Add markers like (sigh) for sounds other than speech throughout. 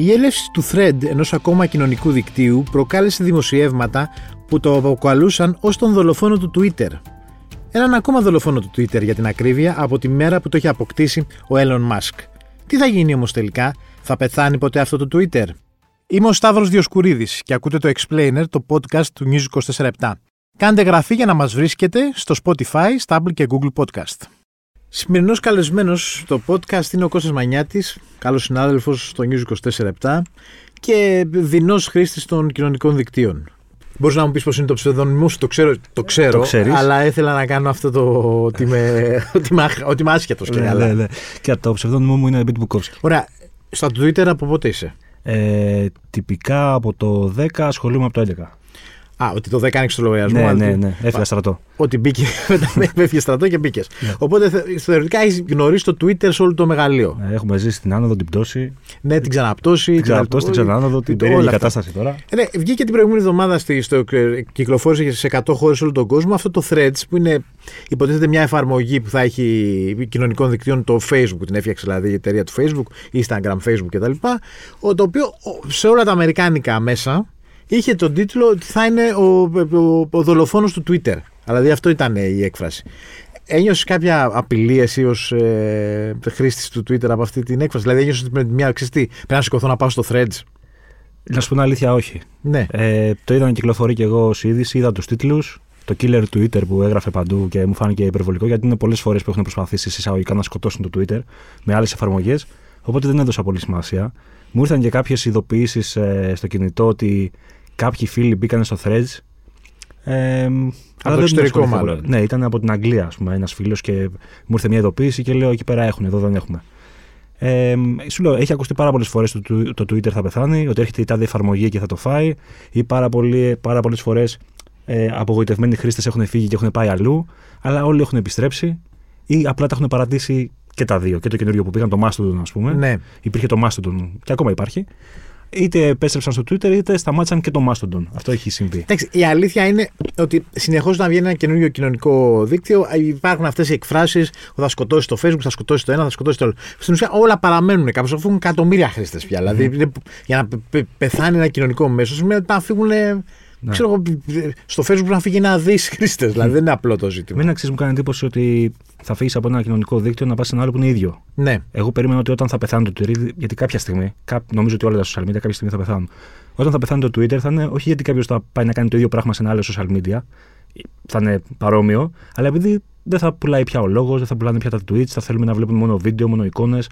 Η έλευση του thread ενός ακόμα κοινωνικού δικτύου προκάλεσε δημοσιεύματα που το αποκαλούσαν ως τον δολοφόνο του Twitter. Έναν ακόμα δολοφόνο του Twitter για την ακρίβεια από τη μέρα που το είχε αποκτήσει ο Elon Musk. Τι θα γίνει όμως τελικά, θα πεθάνει ποτέ αυτό το Twitter; Είμαι ο Σταύρος Διοσκουρίδης και ακούτε το Explainer, το podcast του News 24 Κάντε γραφή για να μας βρίσκετε στο Spotify, Stable και Google Podcast. Σημερινός καλεσμένος στο podcast είναι ο Κώστας Μανιάτης, καλός συνάδελφος στο News 24 και δεινός χρήστης των κοινωνικών δικτύων. Μπορείς να μου πεις πώς είναι το ψευδόνιμό σου, το ξέρω, το ξέρω το αλλά ήθελα να κάνω αυτό το ότι (laughs) είμαι, ότι είμαι, άσχετος και ναι, ναι, ναι. Και το ψευδόνιμό μου είναι Beat Ωραία. Στα Twitter από πότε είσαι; Ε, τυπικά από το 10 ασχολούμαι από το 11. Α, ότι το 10 άνοιξε το λογαριασμό. Ναι, ναι, ναι. Έφυγα στρατό. Ότι μπήκε. (laughs) Έφυγε στρατό και μπήκες. Ναι. Οπότε θεωρητικά έχεις γνωρίσει το Twitter σε όλο το μεγαλείο. Ναι, έχουμε ζήσει την άνοδο, την πτώση. Ναι, την ξαναπτώση. Την ξαναπτώση, την ξανάνοδο, την περίεργη κατάσταση τώρα. Ε, ναι, βγήκε την προηγούμενη εβδομάδα στο, κυκλοφόρησε σε 100 χώρες όλο τον κόσμο αυτό το Threads που είναι υποτίθεται μια εφαρμογή που θα έχει κοινωνικών δικτύων το Facebook, την έφτιαξε δηλαδή η εταιρεία του Facebook, Instagram, Facebook κτλ. Το οποίο σε όλα τα αμερικάνικα μέσα είχε τον τίτλο ότι θα είναι ο, ο, ο δολοφόνος του Twitter. Δηλαδή αυτό ήταν η έκφραση. Ένιωσες κάποια απειλή εσύ ως ε, χρήστης του Twitter από αυτή την έκφραση; Δηλαδή ένιωσες ότι με μια ξεστή πρέπει να σηκωθώ να πάω στο threads; Να σου πω την αλήθεια, όχι. Ναι. Ε, το είδα να κυκλοφορεί και εγώ ως είδηση, είδα τους τίτλους. Το killer Twitter που έγραφε παντού και μου φάνηκε υπερβολικό γιατί είναι πολλές φορές που έχουν προσπαθήσει εισαγωγικά να σκοτώσουν το Twitter με άλλες εφαρμογές. Οπότε δεν έδωσα πολύ σημασία. Μου ήρθαν και κάποιες ειδοποιήσεις ε, στο κινητό ότι κάποιοι φίλοι μπήκαν στο Threads. Ε, από το εξωτερικό μάλλον. Ναι, ήταν από την Αγγλία, ας πούμε, ένας φίλος και μου ήρθε μια ειδοποίηση και λέω εκεί πέρα έχουν, εδώ δεν έχουμε. Ε, σου λέω, έχει ακουστεί πάρα πολλές φορές το, το Twitter θα πεθάνει, ότι έρχεται η τάδε εφαρμογή και θα το φάει, ή πάρα, πολύ, πάρα πολλές φορές ε, απογοητευμένοι χρήστες έχουν φύγει και έχουν πάει αλλού, αλλά όλοι έχουν επιστρέψει ή απλά τα έχουν παρατήσει και τα δύο. Και το καινούριο που πήγαν, το Mastodon, ας πούμε. Ναι. Υπήρχε το Mastodon και ακόμα υπάρχει είτε επέστρεψαν στο Twitter είτε σταμάτησαν και το Mastodon. Αυτό έχει συμβεί. Εντάξει, η αλήθεια είναι ότι συνεχώς να βγαίνει ένα καινούριο κοινωνικό δίκτυο υπάρχουν αυτές οι εκφράσεις ότι θα σκοτώσει το Facebook, θα σκοτώσει το ένα, θα σκοτώσει το άλλο. Στην ουσία όλα παραμένουν κάπως αφού έχουν εκατομμύρια χρήστες πια. Mm. Δηλαδή για να πεθάνει ένα κοινωνικό μέσος σημαίνει ότι να φύγουν ναι. Ξέρω, στο Facebook να φύγει ένα δις χρήστες. Δηλαδή δεν είναι απλό το ζήτημα. Μην αξίζει μου κάνει εντύπωση ότι θα φύγεις από ένα κοινωνικό δίκτυο να πας σε ένα άλλο που είναι ίδιο. Ναι. Εγώ περίμενα ότι όταν θα πεθάνει το Twitter, γιατί κάποια στιγμή, νομίζω ότι όλα τα social media κάποια στιγμή θα πεθάνουν. Όταν θα πεθάνει το Twitter θα είναι όχι γιατί κάποιος θα πάει να κάνει το ίδιο πράγμα σε ένα άλλο social media, θα είναι παρόμοιο, αλλά επειδή δεν θα πουλάει πια ο λόγος, δεν θα πουλάνε πια τα tweets, θα θέλουμε να βλέπουμε μόνο βίντεο, μόνο εικόνες,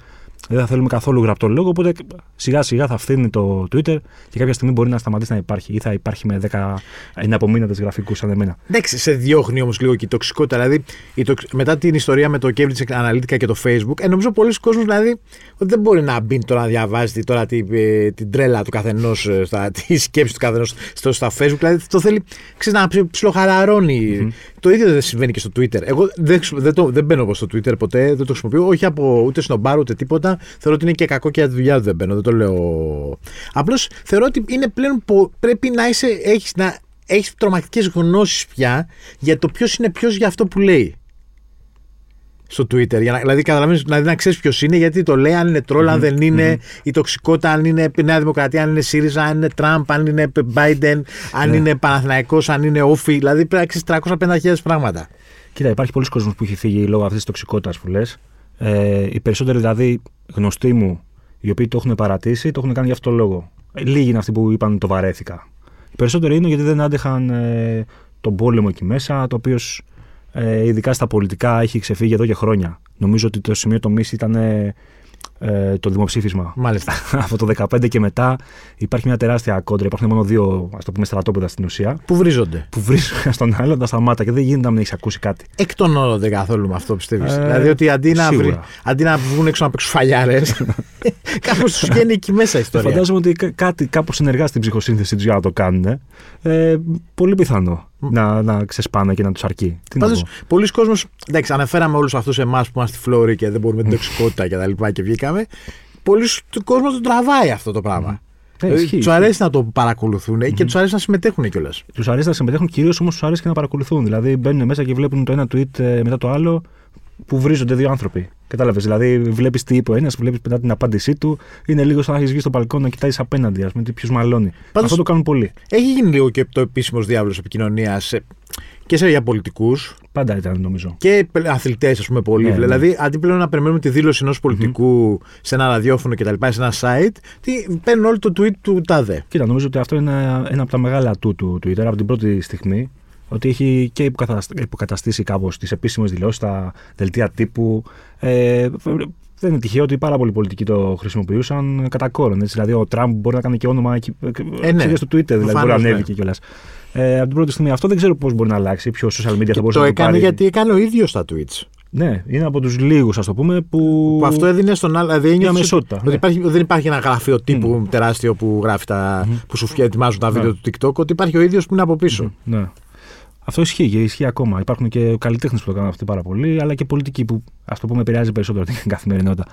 δεν θα θέλουμε καθόλου γραπτό λόγο. Οπότε σιγά σιγά θα φθήνει το Twitter και κάποια στιγμή μπορεί να σταματήσει να υπάρχει ή θα υπάρχει με 10 εναπομείνατε γραφικούς σαν εμένα. Εντάξει, σε διώχνει όμως λίγο και η τοξικότητα. Δηλαδή, η τοξ... μετά την ιστορία με το Cambridge Analytica και το Facebook, ε, νομίζω πολλοί κόσμοι δηλαδή ότι δεν μπορεί να μπει τώρα να διαβάζει τώρα την, ε, την τρέλα του καθενός, ε, (laughs) τη σκέψη του καθενός στα Facebook. Δηλαδή το θέλει ξέρεις, να ψιλοχαλαρώνει. Mm-hmm. Το ίδιο δεν συμβαίνει και στο Twitter. Εγώ δεν, δεν, το, δεν μπαίνω στο Twitter ποτέ, δεν το χρησιμοποιώ, όχι από ούτε στον μπαρ ούτε τίποτα. Θεωρώ ότι είναι και κακό και για τη δουλειά του δεν μπαίνω, δεν το λέω. Απλώς θεωρώ ότι είναι πλέον πρέπει να είσαι, έχεις, να έχεις τρομακτικές γνώσεις πια για το ποιος είναι ποιος για αυτό που λέει στο Twitter. Για να, δηλαδή, καταλαβαίνεις, δηλαδή να ξέρεις ποιος είναι, γιατί το λέει, αν είναι τρόλ, αν δεν είναι, η τοξικότητα, αν είναι Νέα Δημοκρατία, αν είναι ΣΥΡΙΖΑ, αν είναι Τραμπ, αν είναι Biden, αν ναι. είναι Παναθηναϊκός, αν είναι Όφη. Δηλαδή πρέπει να ξέρεις 350.000 πράγματα. Κοίτα, υπάρχει πολλοί κόσμος που έχει φύγει λόγω αυτής της τοξικότητας που λες. Ε, οι περισσότεροι δηλαδή γνωστοί μου, οι οποίοι το έχουν παρατήσει, το έχουν κάνει για αυτό τον λόγο. Λίγοι είναι αυτοί που είπαν το βαρέθηκα. Οι περισσότεροι είναι γιατί δεν άντεχαν ε, τον πόλεμο εκεί μέσα, το οποίος ε, ειδικά στα πολιτικά έχει ξεφύγει εδώ και χρόνια. Νομίζω ότι το σημείο τομή ήταν ε, ε, το δημοψήφισμα. Μάλιστα. (laughs) Από το 2015 και μετά υπάρχει μια τεράστια κόντρα. Υπάρχουν μόνο δύο ας το πούμε, στρατόπεδα στην ουσία. Που βρίζονται; Που βρίζονται στον άλλο τα σταμάτα και δεν γίνεται να μην έχεις ακούσει κάτι. Εκτονώνονται καθόλου με αυτό πιστεύεις. Ε, δηλαδή ότι αντί να, βρει, αντί να βγουν έξω να παίξουν φαλιάρες, (laughs) (laughs) κάπως τους βγαίνει εκεί μέσα η ιστορία. Φαντάζομαι ότι κάτι κάπως συνεργάζεται την ψυχοσύνθεση τους για να το κάνουν. Ε, πολύ πιθανό να, να ξεσπάνε και να τους αρκεί. Πάντως, πολλοί κόσμοι. Εντάξει, αναφέραμε όλους αυτούς εμάς που είμαστε στη Φλόρη και δεν μπορούμε την τοξικότητα και τα λοιπά και βγήκαμε. Πολλοί κόσμο τον τραβάει αυτό το πράγμα. Ε, ε τους αρέσει να το παρακολουθούν mm-hmm. και τους αρέσει να συμμετέχουν κιόλας. Τους αρέσει να συμμετέχουν, κυρίως όμως τους αρέσει και να παρακολουθούν. Δηλαδή μπαίνουν μέσα και βλέπουν το ένα tweet ε, μετά το άλλο. Που βρίζονται δύο άνθρωποι. Κατάλαβες. Δηλαδή, βλέπεις τι είπε ο ένας, βλέπεις μετά την απάντησή του. Είναι λίγο σαν να έχεις βγει στο παλκό να κοιτάει απέναντι, ας πούμε, ποιος μαλώνει. Πάντως- Αυτό το κάνουν πολλοί. Έχει γίνει λίγο και το επίσημος διάβολο επικοινωνίας και σε για πολιτικούς Πάντα ήταν, νομίζω. και αθλητές, ας πούμε, πολλοί. Ναι, ναι. δηλαδή, αντί πλέον να περιμένουμε τη δήλωση ενός πολιτικού σε ένα ραδιόφωνο κτλ., σε ένα site, τι, παίρνουν όλοι το tweet του τάδε. Κοίτα, νομίζω ότι αυτό είναι ένα από τα μεγάλα του του Twitter από την πρώτη στιγμή. Ότι έχει και υποκατασ- υποκαταστήσει κάπως τις επίσημες δηλώσεις, τα δελτία τύπου. Ε, δεν είναι τυχαίο ότι πάρα πολλοί πολιτικοί το χρησιμοποιούσαν κατά κόρον. Έτσι. Δηλαδή, ο Τραμπ μπορεί να κάνει και όνομα εκεί- Ε, ναι. εξαιτίας του Twitter, δηλαδή Προφανώς, μπορεί να ναι. ανέβηκε κιόλας. Ε, από την πρώτη στιγμή αυτό δεν ξέρω πώς μπορεί να αλλάξει, ποιο social media θα Και μπορούσε το να έκανε πάρει. γιατί έκανε ο ίδιος τα tweets. Ναι, είναι από τους λίγους, ας το πούμε, που. Που αυτό έδινε στον άλλο. Δηλαδή ένιωθες αμεσότητα, Ότι ναι. υπάρχει, δεν υπάρχει ένα γραφείο τύπου τεράστιο που γράφει τα. που σου φτιάχνει- ετοιμάζουν τα βίντεο Ναι. του TikTok. Ότι υπάρχει ο ίδιος που είναι από πίσω. Ναι. Αυτό ισχύει και ισχύει ακόμα. Υπάρχουν και καλλιτέχνες που το κάνουν αυτό πάρα πολύ, αλλά και πολιτικοί που, ας το πούμε, επηρεάζει περισσότερο την (laughs) καθημερινότητα.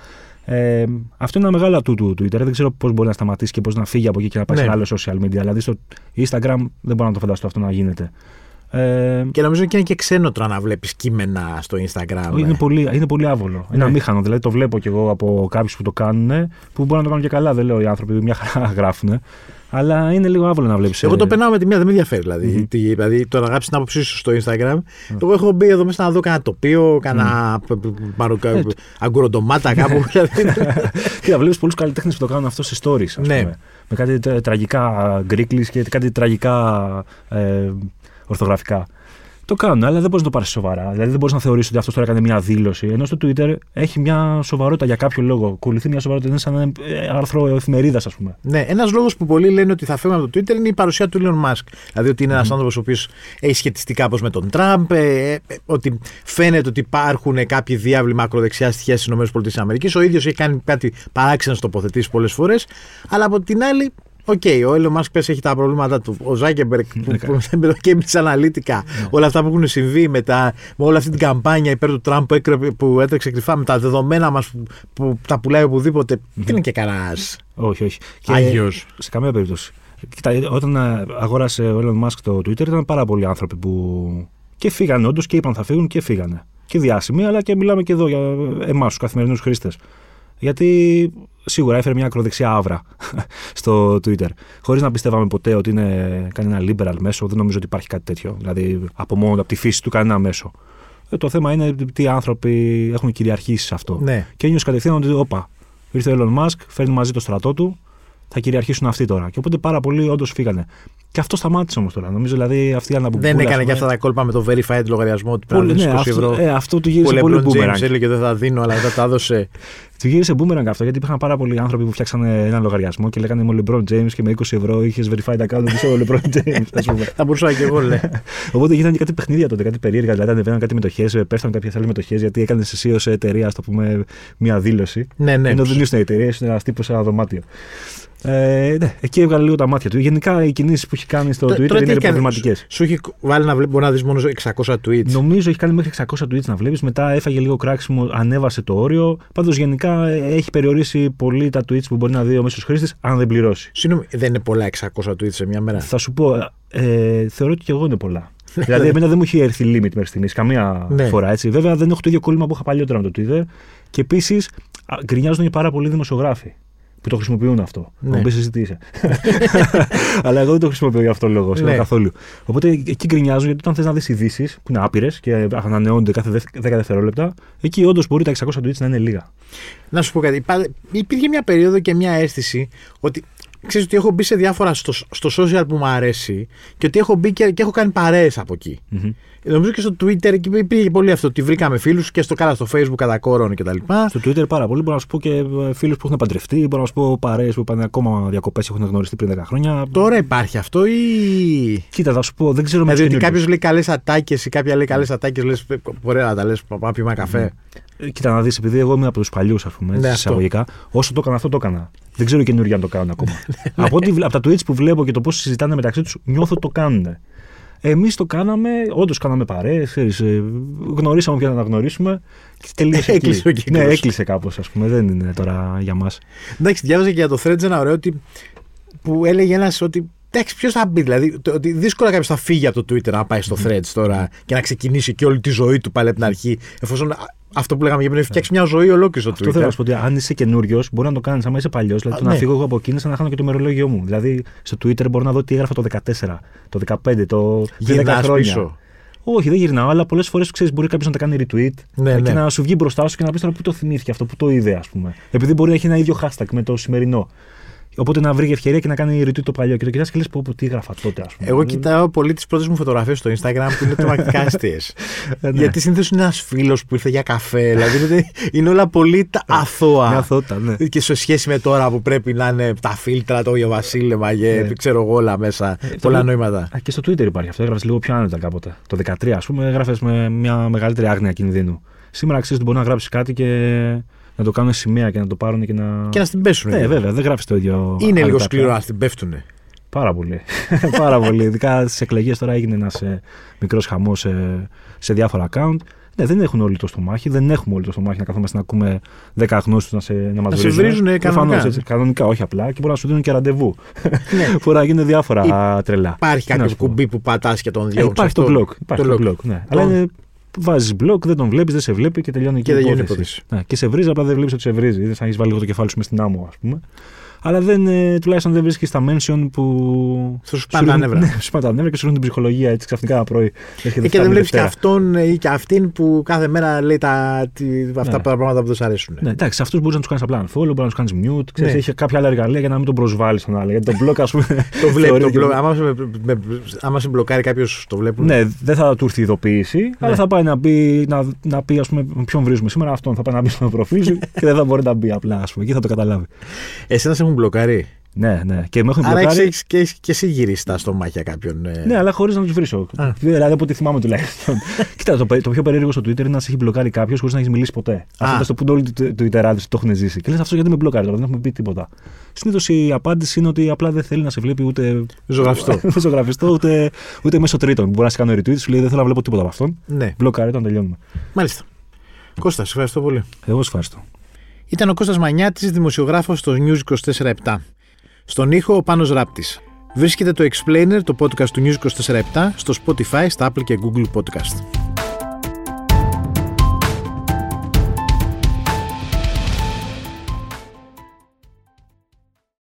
Ε, αυτό είναι ένα μεγάλο ατού του Twitter. Δεν ξέρω πώς μπορεί να σταματήσει και πώς να φύγει από εκεί και να πάει Ναι. σε ένα άλλο social media. Δηλαδή στο Instagram δεν μπορώ να το φανταστώ αυτό να γίνεται. Ε, Και νομίζω και είναι και ξένο τώρα να βλέπεις κείμενα στο Instagram. είναι, πολύ, είναι πολύ άβολο. Είναι Ναι. αμήχανο. Δηλαδή το βλέπω κι εγώ από κάποιους που το κάνουν, που μπορεί να το κάνουν και καλά. Δεν λέω οι άνθρωποι μια χαρά γράφουν. Αλλά είναι λίγο άβολο να βλέπεις. Εγώ το περνάω με τη μία, δεν με ενδιαφέρει δηλαδή. Τι, δηλαδή το να γράψεις την άποψή σου στο Instagram. Ναι. Εγώ έχω μπει εδώ μέσα να δω κανένα τοπίο, κανένα μαρουκα- Ε, αγκουροντομάτα κάπου. δηλαδή. (laughs) Κοίτα, βλέπεις πολλούς καλλιτέχνες που το κάνουν αυτό σε stories. Ας Ναι. πούμε. Με κάτι τε- τραγικά γκρίκλι και κάτι τραγικά ε, ορθογραφικά. Το κάνουν, αλλά δεν μπορείς να το πάρεις σοβαρά. Δηλαδή δεν μπορείς να θεωρήσει ότι αυτός τώρα έκανε μια δήλωση. Ενώ στο Twitter έχει μια σοβαρότητα για κάποιο λόγο. Ακολουθεί μια σοβαρότητα. Είναι σαν ε, άρθρο εφημερίδας, ας πούμε. Ναι, ένας λόγος που πολλοί λένε ότι θα φεύγουν από το Twitter είναι η παρουσία του Elon Musk. Δηλαδή ότι είναι ένας άνθρωπος ο οποίος έχει συσχετιστεί κάπως με τον Τραμπ, ε, ε, ότι φαίνεται ότι υπάρχουν κάποιοι δίαυλοι με ακροδεξιά στοιχεία στις ΗΠΑ. Ο ίδιος έχει κάνει κάτι παράξενες τοποθετήσεις πολλές φορές. Αλλά από την άλλη, οκ, ο Elon Musk πες έχει τα προβλήματά του. Ο Ζάκερμπεργκ που, Ναι, που, με το Cambridge Analytica, όλα αυτά που έχουν συμβεί με, τα, με όλη αυτή την καμπάνια υπέρ του Τραμπ που, έκρε- που έτρεξε κρυφά με τα δεδομένα μας που, που τα πουλάει οπουδήποτε. Δεν είναι και κανένα Όχι, όχι. Και Άγιο. Σε καμία περίπτωση. Κοίτα, όταν ε, αγόρασε ο Elon Musk το Twitter, ήταν πάρα πολλοί άνθρωποι που και φύγανε όντως και είπαν θα φύγουν και φύγανε. Και διάσημοι, αλλά και μιλάμε και εδώ για εμάς, τους καθημερινούς χρήστες. Γιατί σίγουρα έφερε μια ακροδεξιά άβρα (laughs) στο Twitter. Χωρίς να πιστεύαμε ποτέ ότι είναι κανένα liberal μέσο, δεν νομίζω ότι υπάρχει κάτι τέτοιο. Δηλαδή, από μόνο από τη φύση του, κανένα μέσο. Ε, το θέμα είναι τι άνθρωποι έχουν κυριαρχήσει σε αυτό. Ναι. Και ένιωσε κατευθείαν ότι, όπα, ήρθε ο Elon Musk, φέρνει μαζί το στρατό του, θα κυριαρχήσουν αυτοί τώρα. Και οπότε πάρα πολλοί όντως φύγανε. Και αυτό σταμάτησε όμως τώρα. Νομίζω δηλαδή αυτή η αναπομπούλα. Δεν ας έκανε και πούμε, αυτά τα κόλπα με το verified λογαριασμό του πρέπει Πολύ, να ναι, δίνεις 20 αυτό, ευρώ. ε, αυτό του Που γύρισε ο πολύ LeBron James boomerang. έλεγε δεν θα δίνω, αλλά μετά τα έδωσε. Του γύρισε boomerang αυτό γιατί υπήρχαν πάρα πολλοί άνθρωποι που φτιάξανε ένα λογαριασμό και λέγανε Είμαι ο LeBron James και με 20 ευρώ είχες verified account ότι είσαι ο LeBron (laughs) James. ας πούμε. Θα μπορούσα και εγώ, λέει. (laughs) Οπότε γίνανε και κάτι παιχνίδια τότε, κάτι περίεργα. Δηλαδή ανεβαίναν κάτι μετοχές, πέφτανε κάποιες άλλες μετοχές γιατί έκανες εσύ ως εταιρεία, ας το πούμε, μία δήλωση. ναι, ναι. Ενώ δεν ήσουν εταιρεία, ήσουν ένας τύπος σε ένα δωμάτιο. Ε, ναι, εκεί έβγαλε λίγο τα μάτια του. Γενικά οι κινήσεις που έχει κάνει στο Τ- Twitter τώρα τι είναι έχει κάνει, προβληματικές. Σου έχει βάλει να βλέπει, μπορεί να δεις μόνο 600 tweets; Νομίζω έχει κάνει μέχρι 600 tweets να βλέπεις. Μετά έφαγε λίγο κράξιμο, ανέβασε το όριο. Πάντως γενικά ε, έχει περιορίσει πολύ τα tweets που μπορεί να δει ο μέσος χρήστης αν δεν πληρώσει. Συγγνώμη, δεν είναι πολλά 600 tweets σε μια μέρα; Θα σου πω, ε, θεωρώ ότι και εγώ είναι πολλά. (laughs) δηλαδή, εμένα δεν μου έχει έρθει limit μέχρι στιγμής καμία Ναι. φορά έτσι. Βέβαια, δεν έχω το ίδιο κόλλημα που είχα παλιότερα με το Twitter. Και επίσης, γκρινιάζουν και πάρα πολλοί δημοσιογράφοι που το χρησιμοποιούν αυτό. Ναι. Να μου πεις εσύ τι είσαι. (laughs) Αλλά εγώ δεν το χρησιμοποιώ για αυτό το λόγο σχεδόν Ναι. καθόλου. Οπότε εκεί γκρινιάζουν γιατί όταν θες να δεις ειδήσεις που είναι άπειρες και ανανεώνονται κάθε 10 δευτερόλεπτα, εκεί όντως μπορεί τα 600 tweets να είναι λίγα. Να σου πω κάτι. Υπά- Υπήρχε μια περίοδο και μια αίσθηση ότι ξέρεις ότι έχω μπει σε διάφορα στο, στο social που μου αρέσει και ότι έχω μπει και, και έχω κάνει παρέες από εκεί. Μμμ. Νομίζω και στο Twitter εκεί υπήρχε πολύ αυτό ότι βρήκαμε φίλους και στο κάνα στο Facebook κατά κόρον κτλ. Στο Twitter πάρα πολύ. Μπορώ να σου πω και φίλους που έχουν παντρευτεί, μπορώ να σου πω παρέες που πάνε ακόμα διακοπές έχουν γνωριστεί πριν 10 χρόνια. Τώρα υπάρχει αυτό ή. Κοίτα, θα σου πω, δεν ξέρω με Δηλαδή τους ότι καινούριους. κάποιος λέει καλές ατάκες ή κάποια λέει καλές ατάκες, λες ωραία να τα λες, πάμε πιούμε ένα καφέ. Ε, Κοίτα να δεις, επειδή εγώ ήμουν από τους παλιούς, ας πούμε, Ναι, ναι, αυτό. εισαγωγικά, όσο το έκανα αυτό το έκανα. Δεν ξέρω οι καινούργοι αν το κάνουν ακόμα. (laughs) από, ό,τι, βλέ- από τα tweets που βλέπω και το πώς συζητάνε μεταξύ τους, νιώθω ότι το κάνουν. Εμείς το κάναμε, όντως κάναμε παρέες, γνωρίσαμε ποιον να γνωρίσουμε. Και τελείωσε εκεί. Έκλεισε ο κύκλος. Ναι, έκλεισε κάπως, ας πούμε. Δεν είναι τώρα για μας. Εντάξει, διάβαζα και για το Threads ένα ωραίο ότι, που έλεγε ένας ότι. Εντάξει, ποιος θα μπει, δηλαδή, το- ότι δύσκολα κάποιος θα φύγει από το Twitter να πάει στο Threads τώρα και να ξεκινήσει και όλη τη ζωή του πάλι από την αρχή, εφόσον α- Αυτό που λέγαμε για να φτιάξει μια ζωή ολόκληρη στο Αυτό θέλω Twitter. να σου πω ότι αν είσαι καινούριος, μπορεί να το κάνεις. Αν είσαι παλιός, δηλαδή Α, το να ναι. φύγω εγώ από εκείνη, σαν να χάνω και το ημερολόγιο μου. Δηλαδή στο Twitter μπορώ να δω τι έγραφα το 14, το 15, το πριν 10 Γυρνάς χρόνια. πίσω. Όχι, δεν γυρνάω, αλλά πολλές φορές ξέρεις, μπορεί κάποιος να τα κάνει retweet Ναι, και ναι. να σου βγει μπροστά σου και να πεις τώρα πού το θυμήθηκε αυτό, πού το είδε, ας πούμε. Επειδή μπορεί να έχει ένα ίδιο hashtag με το σημερινό. Οπότε να βρει ευκαιρία και να κάνει retweet το παλιό. Και το κοιτάς και λες: Πω, πω, τι έγραφα τότε, ας πούμε. Εγώ κοιτάω πολύ τις πρώτες μου φωτογραφίες στο Instagram που είναι τρομακτικά (laughs) αστείε. Ε, ναι. Γιατί συνήθως είναι ένας φίλος που ήρθε για καφέ. Δηλαδή είναι, είναι όλα πολύ τα αθώα. Μια αθότητα, ναι. Και σε σχέση με τώρα που πρέπει να είναι τα φίλτρα, το ίδιο βασίλεμα και Ναι. ξέρω εγώ όλα μέσα. πολλά το- νοήματα. Α, και στο Twitter υπάρχει αυτό. Έγραφες λίγο πιο άνετα κάποτε. Το 13, ας πούμε, έγραφες με μια μεγαλύτερη άγνοια κινδύνου. Σήμερα ξέρεις ότι μπορεί να γράψεις κάτι και να το κάνουν σημαία και να το πάρουν και να. Και να στην πέσουν. Ναι, βέβαια, δεν γράφεις το ίδιο. Είναι λίγο άνετα σκληρό πια. να στην πέφτουνε. Πάρα πολύ. (laughs) Πάρα πολύ. Ειδικά στις εκλογές τώρα έγινε ένας μικρός χαμός σε, σε διάφορα account. Ναι, δεν έχουν όλοι το στομάχι, δεν έχουμε όλοι το στομάχι να καθόμαστε να ακούμε 10 αγνώστου να, σε, να μας Να σε βρίζουνε κανονικά. κανονικά, όχι απλά, και μπορεί να σου δίνουν και ραντεβού. Ναι. (laughs) μπορεί να γίνουν διάφορα τρελά. Υπάρχει Τι να κάποιο σου πω. κουμπί που πατάς και τον Ε, διώχνει. υπάρχει το blog. Υπάρχει το blog, ναι. Το- Αλλά είναι, βάζεις blog, δεν τον βλέπεις, δεν σε βλέπει και τελειώνει Και η τελειώνει η υπόθεση. Ναι, και σε βρίζει, απλά δεν βλέπεις ότι σε βρίζει. Είναι σαν να έχεις βάλει λίγο το κεφάλι σου μες στην άμμο, ας πούμε. Αλλά δεν, ε, τουλάχιστον δεν βρίσκεις τα mention που. Θα σου σπάνε τα ρίχνουν- νεύρα. Ναι, σου σπάνε τα νεύρα και σου ρίχνουν την ψυχολογία έτσι ξαφνικά ένα πρωί. Έρχεται Ε, και Δευτέρα δεν με βλέπει και Δευτέρα. αυτόν ε, ή και αυτήν που κάθε μέρα λέει τα, τι, αυτά Ναι. τα πράγματα που δεν σ' αρέσουν. Ναι, εντάξει, αυτούς μπορείς να τους κάνεις απλά unfollow, μπορείς να τους κάνεις mute. Ξέρεις, Ναι. έχει κάποια άλλα εργαλεία για να μην τον προσβάλλεις τον άλλο. Γιατί το blog, ας πούμε. (laughs) Το βλέπει. θεωρεί Το και- μπλο- άμα, σε, με, με- άμα σε μπλοκάρει κάποιος, το βλέπουν. Ναι, δεν θα του έρθει ειδοποίηση, αλλά θα πάει να, μπει, να, να πει, ας πούμε, με ποιον βρίζουμε σήμερα. Αυτόν θα πάει να μπει στο προφίλ σου (laughs) και δεν θα μπορεί να μπει απλά, ας πούμε. Εκεί θα το καταλάβει. Εσένα σε έχουν μπλοκάρει. Ναι, ναι. Και με έχουν Άρα μπλοκάρει. έχεις και, έχεις και εσύ γυρίσει τα στομάχια κάποιον. ε. Ναι, αλλά χωρίς να τους βρίσω. Α. Δηλαδή από ό,τι θυμάμαι τουλάχιστον. (laughs) Κοίτα, το, πε- το πιο περίεργο στο Twitter είναι να σε έχει μπλοκάρει κάποιος χωρίς να έχεις μιλήσει ποτέ. Αυτό το που όλοι οι Twitterάδε το έχουν ζήσει. Και λες αυτό γιατί με μπλοκάρει τώρα, δεν έχουμε πει τίποτα. Συνήθως η απάντηση είναι ότι απλά δεν θέλει να σε βλέπει ούτε. Ζωγραφιστό. (laughs) ζωγραφιστό, ούτε, ούτε μέσω τρίτων. Μπορεί να σε κάνω retweet, σου λέει δεν θέλω να βλέπω τίποτα από αυτόν. ναι, Μπλοκάρει όταν τελειώνουμε. μάλιστα. Κώστα, σε ευχαριστώ πολύ. Εγώ σου ευχαριστώ. Ήταν ο Κώστας Μανιάτης, δημοσιογράφος στο News 24-7. Στον ήχο ο Πάνος Ράπτης. Βρίσκεται το Explainer, το podcast του News 24-7, στο Spotify, στα Apple και Google Podcast.